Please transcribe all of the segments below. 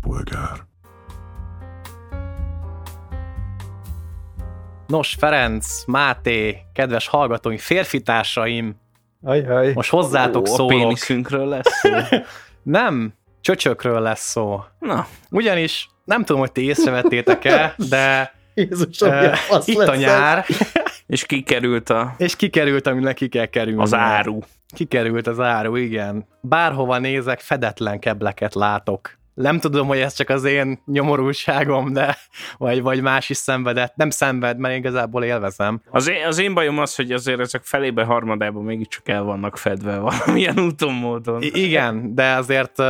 polgár. Nos, Ferenc, Máté, kedves hallgatói, férfitársaim, Ajaj. most hozzátok Ó, a szólok. péniszünkről lesz szó. Nem, csöcsökről lesz szó. Na, Ugyanis nem tudom, hogy ti észrevettétek-e, de Jézusom, milyen fasz itt lesz a ez. nyár, és kikerült a, és kikerült, aminek ki kell kerülni. az áru. Kikerült az áru, igen. Bárhova nézek, fedetlen kebleket látok. Nem tudom, hogy ez csak az én nyomorúságom, de vagy, vagy más is szenvedett. Nem szenved, mert igazából élvezem. Az én, az én bajom az, hogy azért ezek felébe harmadában mégiscsak el vannak fedve valamilyen úton, módon. I- igen, de azért uh,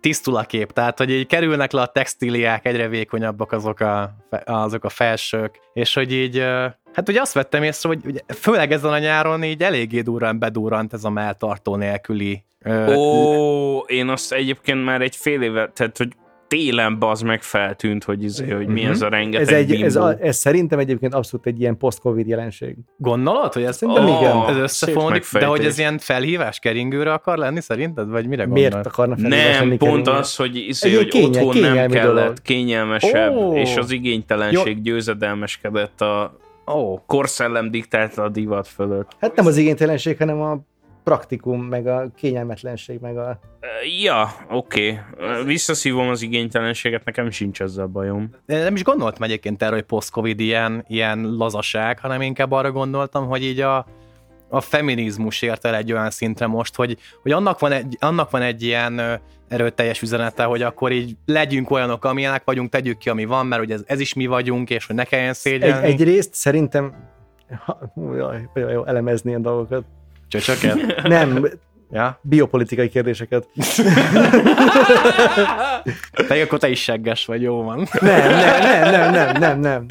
tisztul a kép, tehát hogy így kerülnek le a textíliák, egyre vékonyabbak azok a, azok a felsők, és hogy így, uh, hát ugye azt vettem észre, hogy ugye, főleg ezen a nyáron így eléggé durran bedurrant ez a melltartó nélküli uh, Ó, én azt egyébként már egy fél éve, tehát hogy télen bazd meg feltűnt, hogy, izé, hogy mi Mhm. ez a rengeteg Ez, egy, ez, a, ez szerintem egyébként abszolút egy ilyen post-covid jelenség. Gondolod, hogy ez, Szerintem Ó, igen. ez Szép összefonódik, de hogy ez ilyen felhívás keringőre akar lenni szerinted, vagy mire Miért gondolod? akarna felhívás Nem, lenni pont kerülni? az, hogy, izé, hogy kényel- otthon nem kellett, dolog. kényelmesebb, Ó. és az igénytelenség győzedelmeskedett a Ó, korszellem diktálta a divat fölött. Hát nem az igénytelenség, hanem a praktikum, meg a kényelmetlenség, meg a... Ja, oké. Okay. Visszaszívom az igénytelenséget, nekem sincs ezzel bajom. De nem is gondoltam egyébként erre, hogy post-covid ilyen, ilyen lazaság, hanem inkább arra gondoltam, hogy így a, a feminizmus ért el egy olyan szintre most, hogy, hogy annak, van egy, annak van egy ilyen erőteljes üzenete, hogy akkor így legyünk olyanok, amilyenek vagyunk, tegyük ki, ami van, mert ugye ez, ez is mi vagyunk, és hogy ne kelljen Egy, szégyelni. egyrészt szerintem... Ha, jaj, olyan jó elemezni ilyen dolgokat. Csöcsöket? Nem, ja? biopolitikai kérdéseket. Te akkor te is segges vagy, jó van. Nem, nem, nem, nem, nem, nem.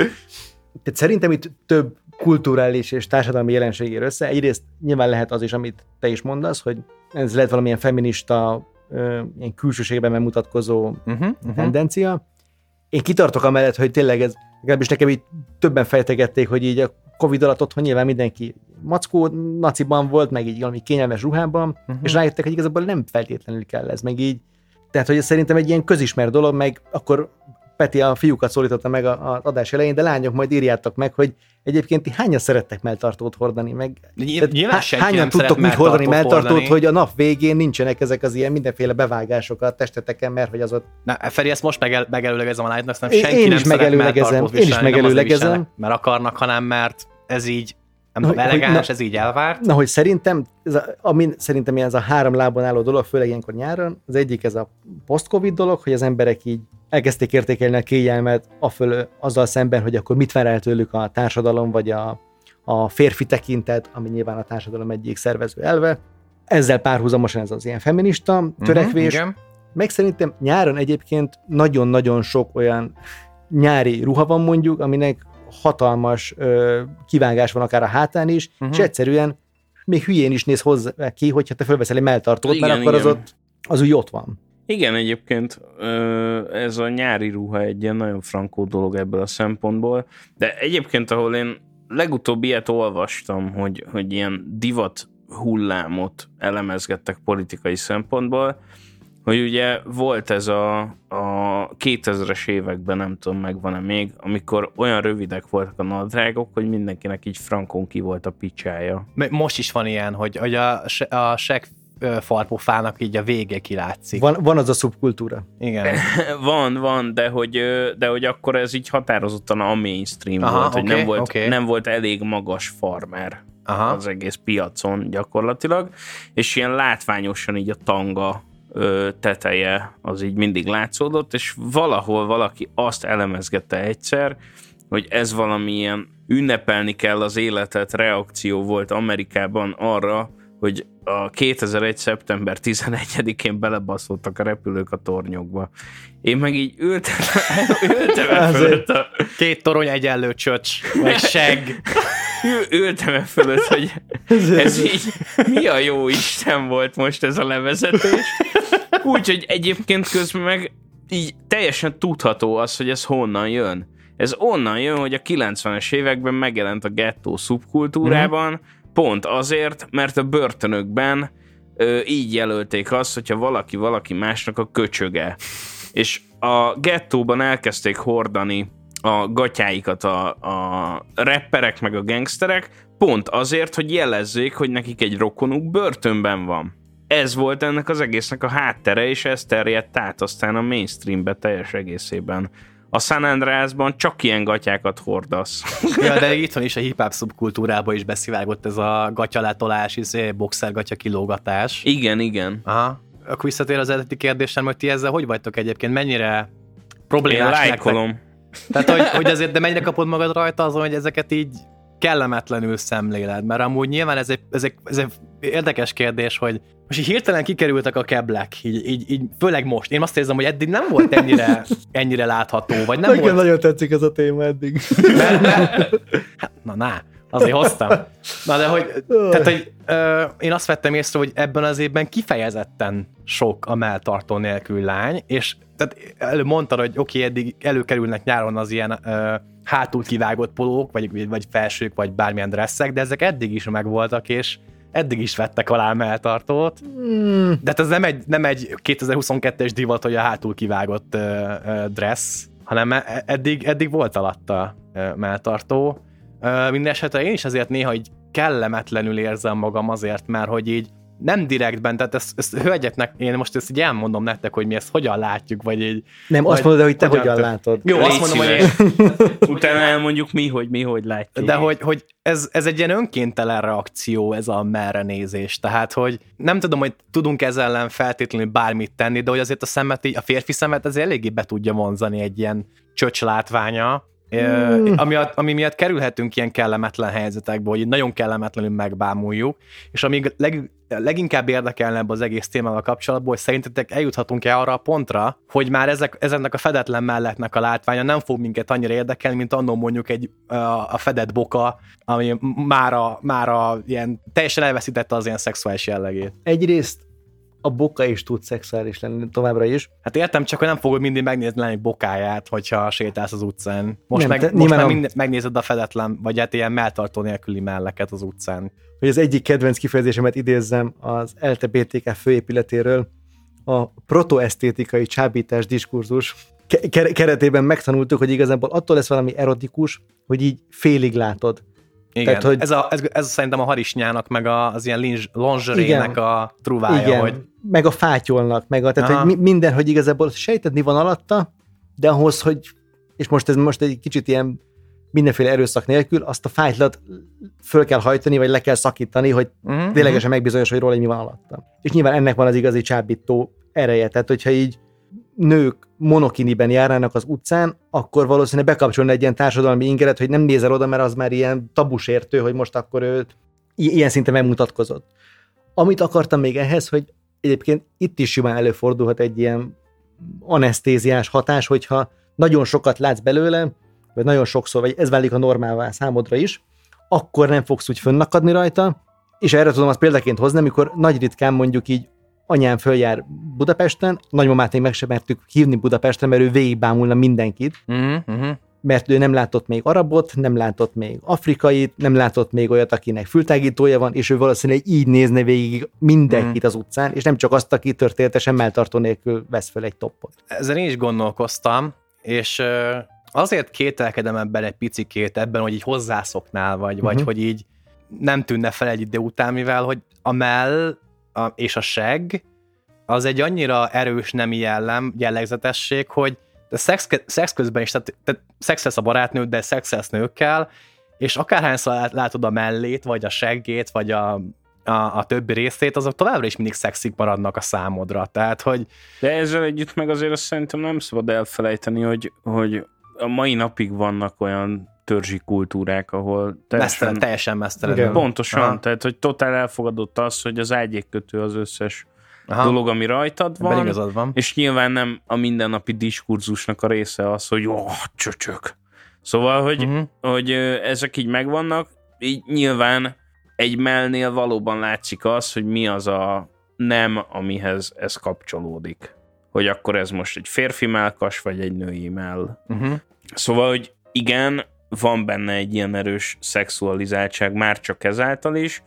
Tehát szerintem itt több kulturális és társadalmi jelenség ér össze. Egyrészt nyilván lehet az is, amit te is mondasz, hogy ez lehet valamilyen feminista, ilyen külsőségben megmutatkozó Uh-huh, uh-huh. tendencia. Én kitartok amellett, hogy tényleg ez, legalábbis nekem így többen fejtegették, hogy így a Covid alatt otthon nyilván mindenki mackó naciban volt, meg így valami kényelmes ruhában, uh-huh. és rájöttek, hogy igazából nem feltétlenül kell ez, meg így. Tehát, hogy ez szerintem egy ilyen közismert dolog, meg akkor Peti a fiúkat szólította meg az adás elején, de lányok, majd írjátok meg, hogy egyébként ti hányan szerettek melltartót hordani, meg nyilván há- hányan nem tudtok úgy hordani melltartót hordani. hogy a nap végén nincsenek ezek az ilyen mindenféle bevágások a testeteken, mert hogy az ott Na, Feri, ezt most megel, megelőlegezem a lájtnak, nem senki én nem is szeret megelőlegezem, melltartót én is viselni, nem megelőlegezem. viselnek, mert akarnak, hanem mert ez így nem tudom, elegáns, na- ez így elvárt. Na, hogy szerintem, ez a, amin, szerintem ez a három lábon álló dolog, főleg ilyenkor nyáron, az egyik ez a post-covid dolog, hogy az emberek így elkezdték értékelni a kényelmet aföl, azzal szemben, hogy akkor mit vár el tőlük a társadalom, vagy a, a férfi tekintet, ami nyilván a társadalom egyik szervező elve. Ezzel párhuzamosan ez az ilyen feminista törekvés, Mhm, igen. meg szerintem nyáron egyébként nagyon-nagyon sok olyan nyári ruha van mondjuk, aminek hatalmas ö, kivágás van akár a hátán is, Mhm. uh-huh. és egyszerűen még hülyén is néz hozzá ki, hogyha te fölveszel egy melltartót, Igen, mert akkor az igen. ott az úgy ott van. Igen, egyébként ez a nyári ruha egy ilyen nagyon frankó dolog ebből a szempontból, de egyébként, ahol én legutóbb ilyet olvastam, hogy, hogy ilyen divat hullámot elemezgettek politikai szempontból, hogy ugye volt ez a, a 2000-es években, nem tudom, megvan-e még, amikor olyan rövidek voltak a nadrágok, hogy mindenkinek így frankon ki volt a picsája. Most is van ilyen, hogy, hogy a, a seg farpofának így a vége kilátszik. Van, van az a szubkultúra. Igen. Van, van, de hogy, de hogy akkor ez így határozottan a mainstream Aha, volt, hogy oké, nem, volt, oké. nem volt elég magas farmer Aha. az egész piacon gyakorlatilag, és ilyen látványosan így a tanga teteje az így mindig látszódott, és valahol valaki azt elemezgette egyszer, hogy ez valamilyen ünnepelni kell az életet reakció volt Amerikában arra, hogy a 2001. szeptember 11-én belebaszoltak a repülők a tornyokba. Én meg így ültem, ültem fölött a, Két torony egyenlő csöcs, vagy seg. ül- ültem e fölött, hogy ez így mi a jó Isten volt most ez a levezetés. Úgyhogy egyébként közben meg így teljesen tudható az, hogy ez honnan jön. Ez onnan jön, hogy a 90-es években megjelent a gettó szubkultúrában, pont azért, mert a börtönökben ö, így jelölték azt, hogyha valaki valaki másnak a köcsöge. És a gettóban elkezdték hordani a gatyáikat a, a rapperek meg a gangsterek, pont azért, hogy jelezzék, hogy nekik egy rokonuk börtönben van. Ez volt ennek az egésznek a háttere, és ez terjedt át aztán a mainstreambe teljes egészében. A San Andreasban csak ilyen gatyákat hordasz. Ja, de itthon is a hip-hop szubkultúrába is beszivárgott ez a gatyaletolás, izé, boxergatya kilógatás. Igen, igen. Aha. Akkor visszatér az eredeti kérdésem, hogy ti ezzel hogy vagytok egyébként? Mennyire Én problémás nektek? lájkolom. Tehát, hogy, hogy azért, de mennyire kapod magad rajta azon, hogy ezeket így kellemetlenül szemléled, mert amúgy nyilván ez egy, ez egy, ez egy érdekes kérdés, hogy most így hirtelen kikerültek a keblek, így, így, így, főleg most. Én azt érzem, hogy eddig nem volt ennyire, ennyire látható, vagy nem Nekem volt... nagyon tetszik ez a téma eddig. Mert, mert, hát, na, na, azért hoztam. Na, de hogy, tehát, hogy ö, én azt vettem észre, hogy ebben az évben kifejezetten sok a melltartó nélkül lány, és tehát előbb mondtad, hogy oké, okay, eddig előkerülnek nyáron az ilyen ö, hátul kivágott polók, vagy, vagy felsők, vagy bármilyen dresszek, de ezek eddig is megvoltak, és eddig is vettek alá melltartót. Mm, De hát ez nem egy, nem egy 2022-es divat, hogy a hátul kivágott ö, ö, dress, hanem e- eddig, eddig volt alatta ö, melltartó. Ö, Mindenesetre én is azért néha így kellemetlenül érzem magam azért, mert hogy így nem direktben, tehát ezt, ezt hölgyeknek, én most ezt így elmondom nektek, hogy mi ezt hogyan látjuk, vagy így... nem, azt Vagy mondod, hogy te hogyan hogyan látod. Jó, Légy azt mondom, hogy szíves. én, Utána elmondjuk mi, hogy mi, hogy látjuk. de hogy, hogy ez, ez egy ilyen önkéntelen reakció, ez a merre nézés. Tehát, hogy nem tudom, hogy tudunk ezzel ellen feltétlenül bármit tenni, de hogy azért a szemet, így, a férfi szemet azért eléggé be tudja vonzani egy ilyen csöcs látványa, mm. ami, ami miatt kerülhetünk ilyen kellemetlen helyzetekbe, hogy nagyon kellemetlenül megbámuljuk, és ami leg, leginkább érdekelne ebbe az egész témával kapcsolatban, hogy szerintetek eljuthatunk-e arra a pontra, hogy már ezek, ezeknek a fedetlen melletnek a látványa nem fog minket annyira érdekelni, mint annól mondjuk egy a, a fedett boka, ami már a, már a ilyen teljesen elveszítette az ilyen szexuális jellegét. Egyrészt a boka is tud szexuális lenni továbbra is. Hát értem, csak hogy nem fogod mindig megnézni lenni bokáját, hogyha sétálsz az utcán. Most, Nem, meg, te- most minden, megnézed a fedetlen, vagy hát ilyen melltartó nélküli melleket az utcán. hogy az egyik kedvenc kifejezésemet idézzem az LTBTK főépületéről, a protoesztétikai csábítás diskurzus ke- ke- keretében megtanultuk, hogy igazából attól lesz valami erotikus, hogy így félig látod. Igen, Tehát, hogy... ez, a, ez, ez szerintem a harisnyának, meg a, az ilyen linge- lingerie-nek Igen. a truvája, Igen, hogy meg a fátyolnak, meg a, tehát Aha. hogy mi- minden, hogy igazából sejtedni van alatta, de ahhoz, hogy, és most ez most egy kicsit ilyen mindenféle erőszak nélkül, azt a fájtlat föl kell hajtani, vagy le kell szakítani, hogy uh-huh, ténylegesen megbizonyos, hogy róla mi van alatta. És nyilván ennek van az igazi csábító ereje, tehát hogyha így nők monokiniben járnának az utcán, akkor valószínűleg bekapcsolna egy ilyen társadalmi ingeret, hogy nem nézel oda, mert az már ilyen tabusértő, hogy most akkor ő ilyen szinten megmutatkozott. Amit akartam még ehhez, hogy egyébként itt is simán előfordulhat egy ilyen anesztéziás hatás, hogyha nagyon sokat látsz belőle, vagy nagyon sokszor, vagy ez válik a normálvá számodra is, akkor nem fogsz úgy fönnakadni rajta, és erre tudom azt példaként hozni, amikor nagy ritkán mondjuk így anyám följár Budapesten, nagymamát még meg sem mertük hívni Budapestre, mert ő végigbámulna mindenkit, uh-huh. Mert ő nem látott még arabot, nem látott még afrikait, nem látott még olyat, akinek fültágítója van, és ő valószínűleg így nézne végig mindenkit az utcán, és nem csak azt, aki történetesen melltartó nélkül vesz fel egy toppot. Ezen én is gondolkoztam, és azért kételkedem ebben egy picikét, ebben, hogy így hozzászoknál, vagy, uh-huh. vagy Mhm. hogy így nem tűnne fel egy idő után, mivel hogy a mell a, és a seg az egy annyira erős nemi jellem, jellegzetesség, hogy de szex, szex közben is, tehát, tehát szex lesz a barátnőd, de szex lesz nőkkel, és akárhányszor lát- látod a mellét, vagy a seggét, vagy a, a, a többi részét, azok továbbra is mindig szexik maradnak a számodra. Tehát, hogy De ezzel együtt meg azért azt szerintem nem szabad elfelejteni, hogy, hogy a mai napig vannak olyan törzsi kultúrák, ahol mesztelen, teljesen, teljesen mesztelen. Pontosan, Aha. tehát hogy totál elfogadott az, hogy az ágyékkötő az összes Aha, dolog, ami rajtad ebben van, igazad van. és nyilván nem a mindennapi diskurzusnak a része az, hogy jó, csöcsök. Szóval, hogy, Uh-huh. hogy ezek így megvannak, így nyilván egy mellnél valóban látszik az, hogy mi az a nem, amihez ez kapcsolódik. Hogy akkor ez most egy férfi melkas, vagy egy női mell. Uh-huh. Szóval, hogy igen, van benne egy ilyen erős szexualizáltság már csak ezáltal is,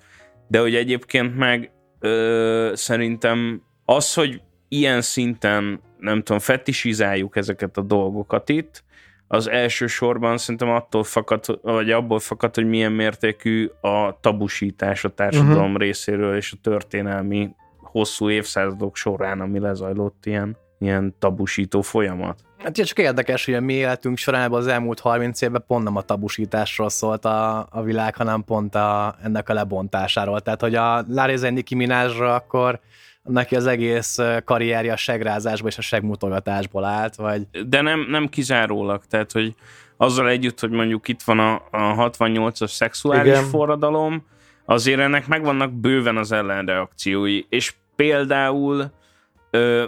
de hogy egyébként meg ö, szerintem az, hogy ilyen szinten, nem tudom, fetisizáljuk ezeket a dolgokat itt, az elsősorban szerintem attól fakad, vagy abból fakad, hogy milyen mértékű a tabusítás a társadalom uh-huh. részéről és a történelmi hosszú évszázadok során, ami lezajlott ilyen, ilyen tabusító folyamat. Hát csak érdekes, hogy a mi életünk során az elmúlt 30 évben pont nem a tabusításról szólt a, a világ, hanem pont a, ennek a lebontásáról. Tehát, hogy a Larry Nicki Minajra akkor neki az egész karrierje a segrázásból és a segmutogatásból állt, vagy... De nem, nem kizárólag, tehát, hogy azzal együtt, hogy mondjuk itt van a, a 68-as szexuális Igen. forradalom, azért ennek megvannak bőven az ellenreakciói, és például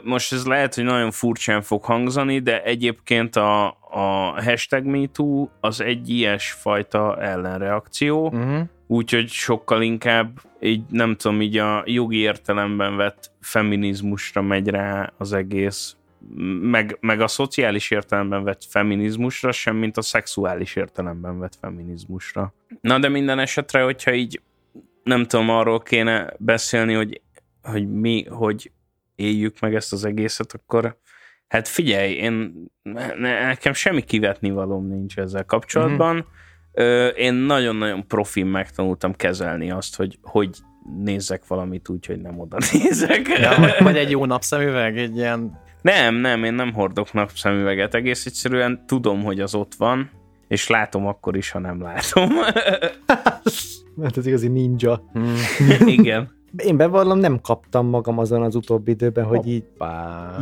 most ez lehet, hogy nagyon furcsán fog hangzani, de egyébként a, a hashtag MeToo az egy ilyesfajta ellenreakció, uh-huh. úgyhogy sokkal inkább így nem tudom, így a jogi értelemben vett feminizmusra megy rá az egész, meg, meg a szociális értelemben vett feminizmusra, sem mint a szexuális értelemben vett feminizmusra. Na de minden esetre, hogyha így nem tudom, arról kéne beszélni, hogy, hogy mi, hogy éljük meg ezt az egészet, akkor hát figyelj, én nekem semmi kivetni valóm nincs ezzel kapcsolatban. Mm-hmm. Én nagyon-nagyon profin megtanultam kezelni azt, hogy hogy nézzek valamit úgy, hogy nem oda nézek. Ja, vagy, vagy egy jó napszemüveg, egy ilyen... Nem, nem, én nem hordok napszemüveget. Egész egyszerűen tudom, hogy az ott van, és látom akkor is, ha nem látom. Mert ez igazi ninja. Hmm. Igen. Én bevallom, nem kaptam magam azon az utóbbi időben, hogy így,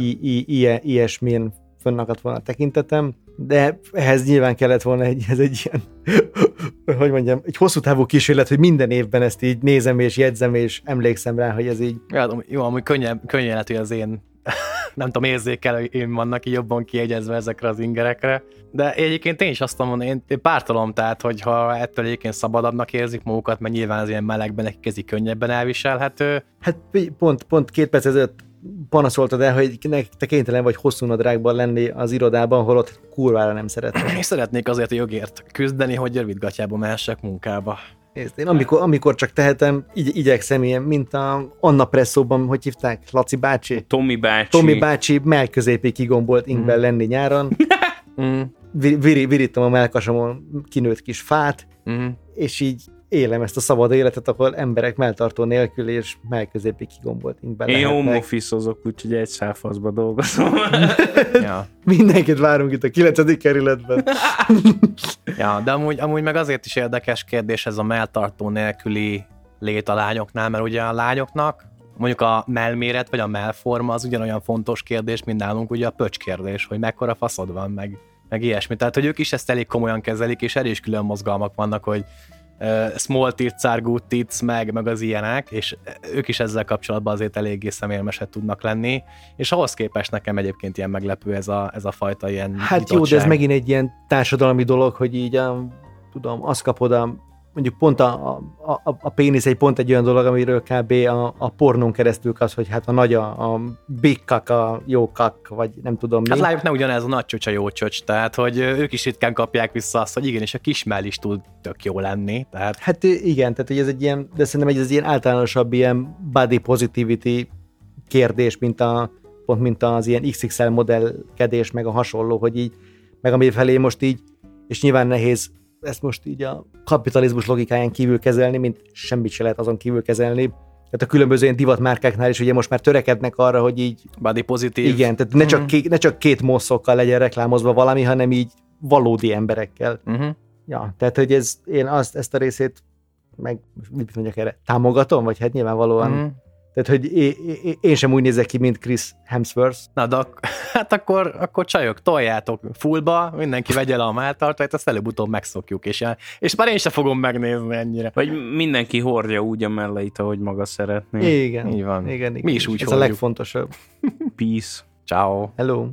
így, így, így ilyesmilyen fönnakadt volna a tekintetem, de ehhez nyilván kellett volna egy, ez egy ilyen, hogy mondjam, egy hosszú távú kísérlet, hogy minden évben ezt így nézem és jegyzem, és emlékszem rá, hogy ez így... Ja, jó, amúgy könnyen, könnyen lehet, hogy az én nem tudom, érzékel, hogy én vannak így jobban kiegyezve ezekre az ingerekre. De egyébként én is azt mondom, én, én pártolom, tehát hogyha ettől egyébként szabadabbnak érzik magukat, mert nyilván az ilyen melegben nekik ez így könnyebben elviselhető. Hát pont, pont két perc ezelőtt panaszoltad el, hogy te kénytelen vagy hosszú nadrágban lenni az irodában, holott kurvára nem szeretnék. És szeretnék azért a jogért küzdeni, hogy rövidgatjába mehessek munkába. Nézd, én amikor, amikor csak tehetem, igy, igyekszem ilyen, mint a Anna Presszóban, hogy hívták, Laci bácsi? Tomi bácsi. Tomi bácsi melközépé kigombolt inkben mm. lenni nyáron. mm. Vir, virítom a melkasomon kinőtt kis fát, mm. és így élem ezt a szabad életet, ahol emberek melltartó nélkül és melközépi kigombolt inkben Én home office úgyhogy egy szálfaszba dolgozom. ja. Mindenkit várunk itt a 9. kerületben. ja, de amúgy, amúgy meg azért is érdekes kérdés ez a melltartó nélküli lét a lányoknál, mert ugye a lányoknak mondjuk a melméret vagy a melforma az ugyanolyan fontos kérdés, mint nálunk ugye a pöcs kérdés, hogy mekkora faszod van, meg, meg ilyesmi. Tehát, hogy ők is ezt elég komolyan kezelik, és elég külön mozgalmak vannak, hogy uh, small tits are good tits, meg, meg az ilyenek, és ők is ezzel kapcsolatban azért eléggé szemérmeset tudnak lenni, és ahhoz képest nekem egyébként ilyen meglepő ez a, ez a fajta ilyen Hát nyitottság. jó, de ez megint egy ilyen társadalmi dolog, hogy így a, tudom, azt kapod a mondjuk pont a, a, a, a pénisz egy pont egy olyan dolog, amiről kb. a, a pornón keresztül az, hogy hát a nagy a, a big kak, a jó kak, vagy nem tudom mi. Hát lájuk ne ugyanez a nagy csöcs a jó csöcs, tehát hogy ők is ritkán kapják vissza azt, hogy igen, és a kismell is tud tök jó lenni. Tehát... Hát igen, tehát hogy ez egy ilyen, de szerintem ez egy ilyen általánosabb ilyen body positivity kérdés, mint a, pont mint az ilyen XXL modellkedés, meg a hasonló, hogy így, meg ami felé most így, és nyilván nehéz ezt most így a kapitalizmus logikáján kívül kezelni, mint semmit se lehet azon kívül kezelni. Tehát a különböző ilyen divatmárkáknál is ugye most már törekednek arra, hogy így... Body pozitív. Igen, tehát ne csak, uh-huh. két, ne csak két mosszokkal legyen reklámozva valami, hanem így valódi emberekkel. Uh-huh. Ja, tehát hogy ez, én azt, ezt a részét meg mit mondjak erre, támogatom, vagy hát nyilvánvalóan uh-huh. Tehát, hogy én sem úgy nézek ki, mint Chris Hemsworth. Na, de ak- hát akkor, akkor csajok, toljátok fullba, mindenki vegye le a máltartót, ezt előbb-utóbb megszokjuk, és, és már én sem fogom megnézni ennyire. Vagy mindenki hordja úgy a melleit, ahogy maga szeretné. Igen. Így van. Igen, igen. Mi is úgy Ez hordjuk. a legfontosabb. Peace. Ciao. Hello.